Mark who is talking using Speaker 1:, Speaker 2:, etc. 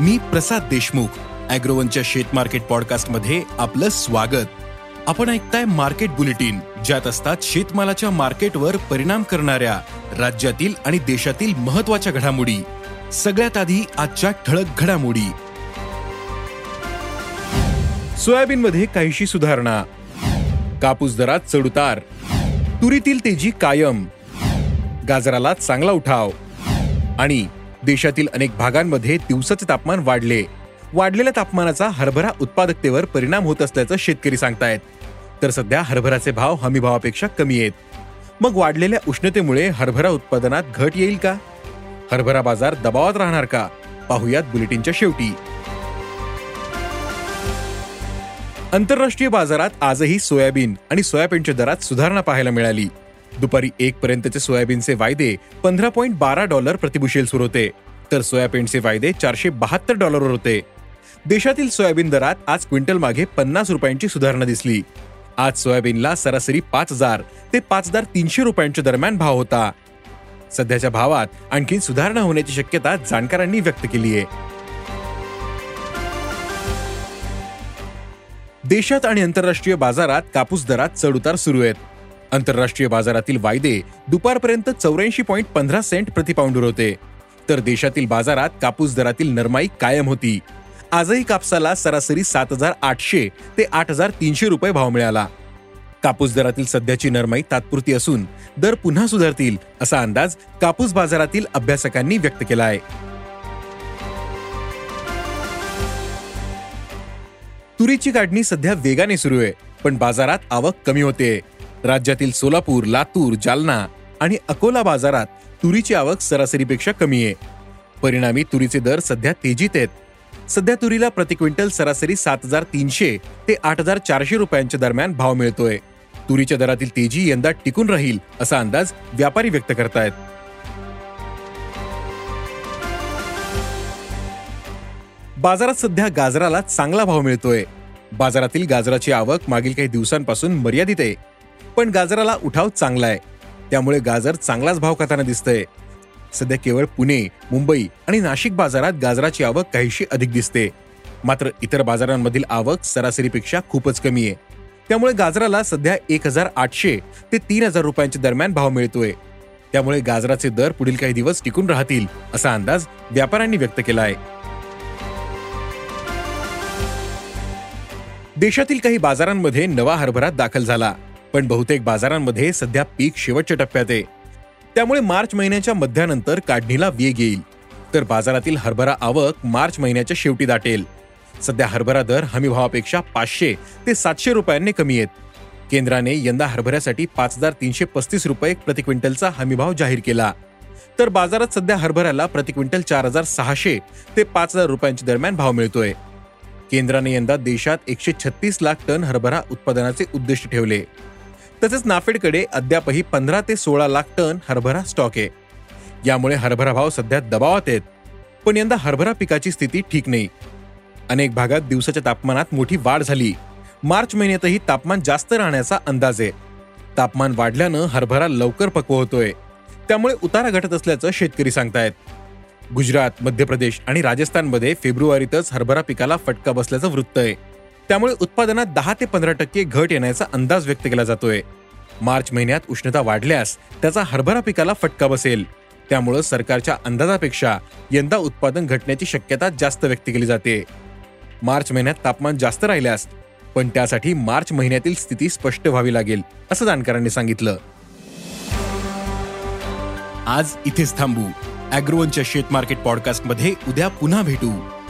Speaker 1: मी प्रसाद देशमुख अॅग्रोवनच्या शेत मार्केट पॉडकास्टमध्ये आपलं स्वागत. आपण ऐकताय मार्केट बुलेटिन ज्यात असतात शेतमालाच्या मार्केटवर परिणाम करणाऱ्या राज्यातील आणि देशातील महत्त्वाच्या घडामोडी. सगळ्यात आधी आजच्या ठळक घडामोडी. सोयाबीन मध्ये काहीशी सुधारणा. कापूस दरात चढउतार. तुरीतील तेजी कायम. गाजराला चांगला उठाव. आणि देशातील अनेक भागांमध्ये दिवसाचे तापमान वाढले. वाढलेल्या तापमानाचा हरभरा उत्पादकतेवर परिणाम होत असल्याचं शेतकरी सांगतायत. तर सध्या हरभराचे भाव हमीभावापेक्षा कमी आहेत. मग वाढलेल्या उष्णतेमुळे हरभरा उत्पादनात घट येईल का? हरभरा बाजार दबावात राहणार का? पाहुयात बुलेटिनच्या शेवटी. आंतरराष्ट्रीय बाजारात आजही सोयाबीन आणि सोयाबीनच्या दरात सुधारणा पाहायला मिळाली. दुपारी एक पर्यंतचे सोयाबीनचे वायदे पंधरा पॉईंट बारा डॉलर प्रतिबुशेल सुरू होते. तर सोयाबीनचे वायदे चारशे बहात्तर डॉलरवर होते. देशातील सोयाबीन दरात आज क्विंटल मागे पन्नास रुपयांची सुधारणा दिसली. आज सोयाबीनला सरासरी पाच हजार ते पाच हजार तीनशे रुपयांच्या दरम्यान भाव होता. सध्याच्या भावात आणखी सुधारणा होण्याची शक्यता जाणकारांनी व्यक्त केली आहे. देशात आणि आंतरराष्ट्रीय बाजारात कापूस दरात चढउतार सुरू आहेत. आंतरराष्ट्रीय बाजारातील वायदे दुपारपर्यंत चौऱ्याऐंशी पॉईंट पंधरा सेंट प्रतिपाऊंडर होते. तर देशातील बाजारात कापूस दरातील नरमाई कायम होती. आजही कापसाला सरासरी सात हजार आठशे ते आठ हजार तीनशे रुपये भाव मिळाला. कापूस दरातील सध्याची नरमाई तात्पुरती असून दर पुन्हा सुधारतील असा अंदाज कापूस बाजारातील अभ्यासकांनी व्यक्त केला आहे तुरीची काढणी सध्या वेगाने सुरू आहे पण बाजारात आवक कमी होते. राज्यातील सोलापूर लातूर जालना आणि अकोला बाजारात तुरीची आवक सरासरीपेक्षा कमी आहे. परिणामी तुरीचे दर सध्या तेजीत आहेत. सध्या तुरीला प्रति क्विंटल सरासरी सात हजार तीनशे ते आठ हजार चारशे रुपयांच्या दरम्यान भाव मिळतोय. तुरीच्या दरातील तेजी यंदा टिकून राहील असा अंदाज व्यापारी व्यक्त करतायत. बाजारात सध्या गाजराला चांगला भाव मिळतोय. बाजारातील गाजराची आवक मागील काही दिवसांपासून मर्यादित आहे. पण गाजराला उठाव चांगला आहे. त्यामुळे गाजर चांगलाच भाव खाताना दिसतंय. सध्या केवळ पुणे मुंबई आणि नाशिक बाजारात गाजराची आवक काहीशी अधिक दिसते. मात्र इतर बाजारांमधील आवक सरासरीपेक्षा खूपच कमी आहे. त्यामुळे गाजराला सध्या एक हजार आठशे ते तीन हजार रुपयांच्या दरम्यान भाव मिळतोय. त्यामुळे गाजराचे दर पुढील काही दिवस टिकून राहतील असा अंदाज व्यापाऱ्यांनी व्यक्त केला आहे देशातील काही बाजारांमध्ये नवा हरभरा दाखल झाला. पण बहुतेक बाजारांमध्ये सध्या पीक शेवटच्या टप्प्यात आहे. त्यामुळे मार्च महिन्याच्या मध्यानंतर काढणीला वेग येईल. तर बाजारातील हरभरा आवक मार्च महिन्याच्या शेवटी दाटेल. सध्या हरभरा दर हमीभावापेक्षा पाचशे ते सातशे रुपयांनी कमी आहेत. केंद्राने यंदा हरभऱ्यासाठी पाच हजार तीनशे पस्तीस रुपये प्रति क्विंटलचा हमीभाव जाहीर केला. तर बाजारात सध्या हरभऱ्याला प्रति क्विंटल चार हजार सहाशे ते पाच हजार रुपयांच्या दरम्यान भाव मिळतोय. केंद्राने यंदा देशात एकशे छत्तीस लाख टन हरभरा उत्पादनाचे उद्दिष्ट ठेवले. तसेच नाफेडकडे अद्यापही पंधरा ते सोळा लाख टन हरभरा स्टॉक आहे. यामुळे हरभरा भाव सध्या दबावात आहेत पण यंदा हरभरा पिकाची स्थिती ठीक नाही. अनेक भागात दिवसाच्या तापमानात मोठी वाढ झाली. मार्च महिन्यातही तापमान जास्त राहण्याचा अंदाज आहे. तापमान वाढल्यानं हरभरा लवकर पक्व होतोय. त्यामुळे उतारा घटत असल्याचं शेतकरी सांगतायत. गुजरात मध्य प्रदेश आणि राजस्थानमध्ये फेब्रुवारीतच हरभरा पिकाला फटका बसल्याचं वृत्त आहे. त्यामुळे उत्पादनात दहा ते पंधरा टक्के घट येण्याचा अंदाज व्यक्त केला जातोय. मार्च महिन्यात उष्णता वाढल्यास त्याचा हरभरा पिकाला फटका बसेल. त्यामुळं सरकारच्या अंदाजापेक्षा यंदा उत्पादन घटण्याची शक्यता जास्त व्यक्त केली जाते. मार्च महिन्यात तापमान जास्त राहिल्यास पण त्यासाठी मार्च महिन्यातील स्थिती स्पष्ट व्हावी लागेल असं जाणकारांनी सांगितलं. आज इथेच थांबू. अॅग्रोवनच्या शेत मार्केट पॉडकास्टमध्ये उद्या पुन्हा भेटू.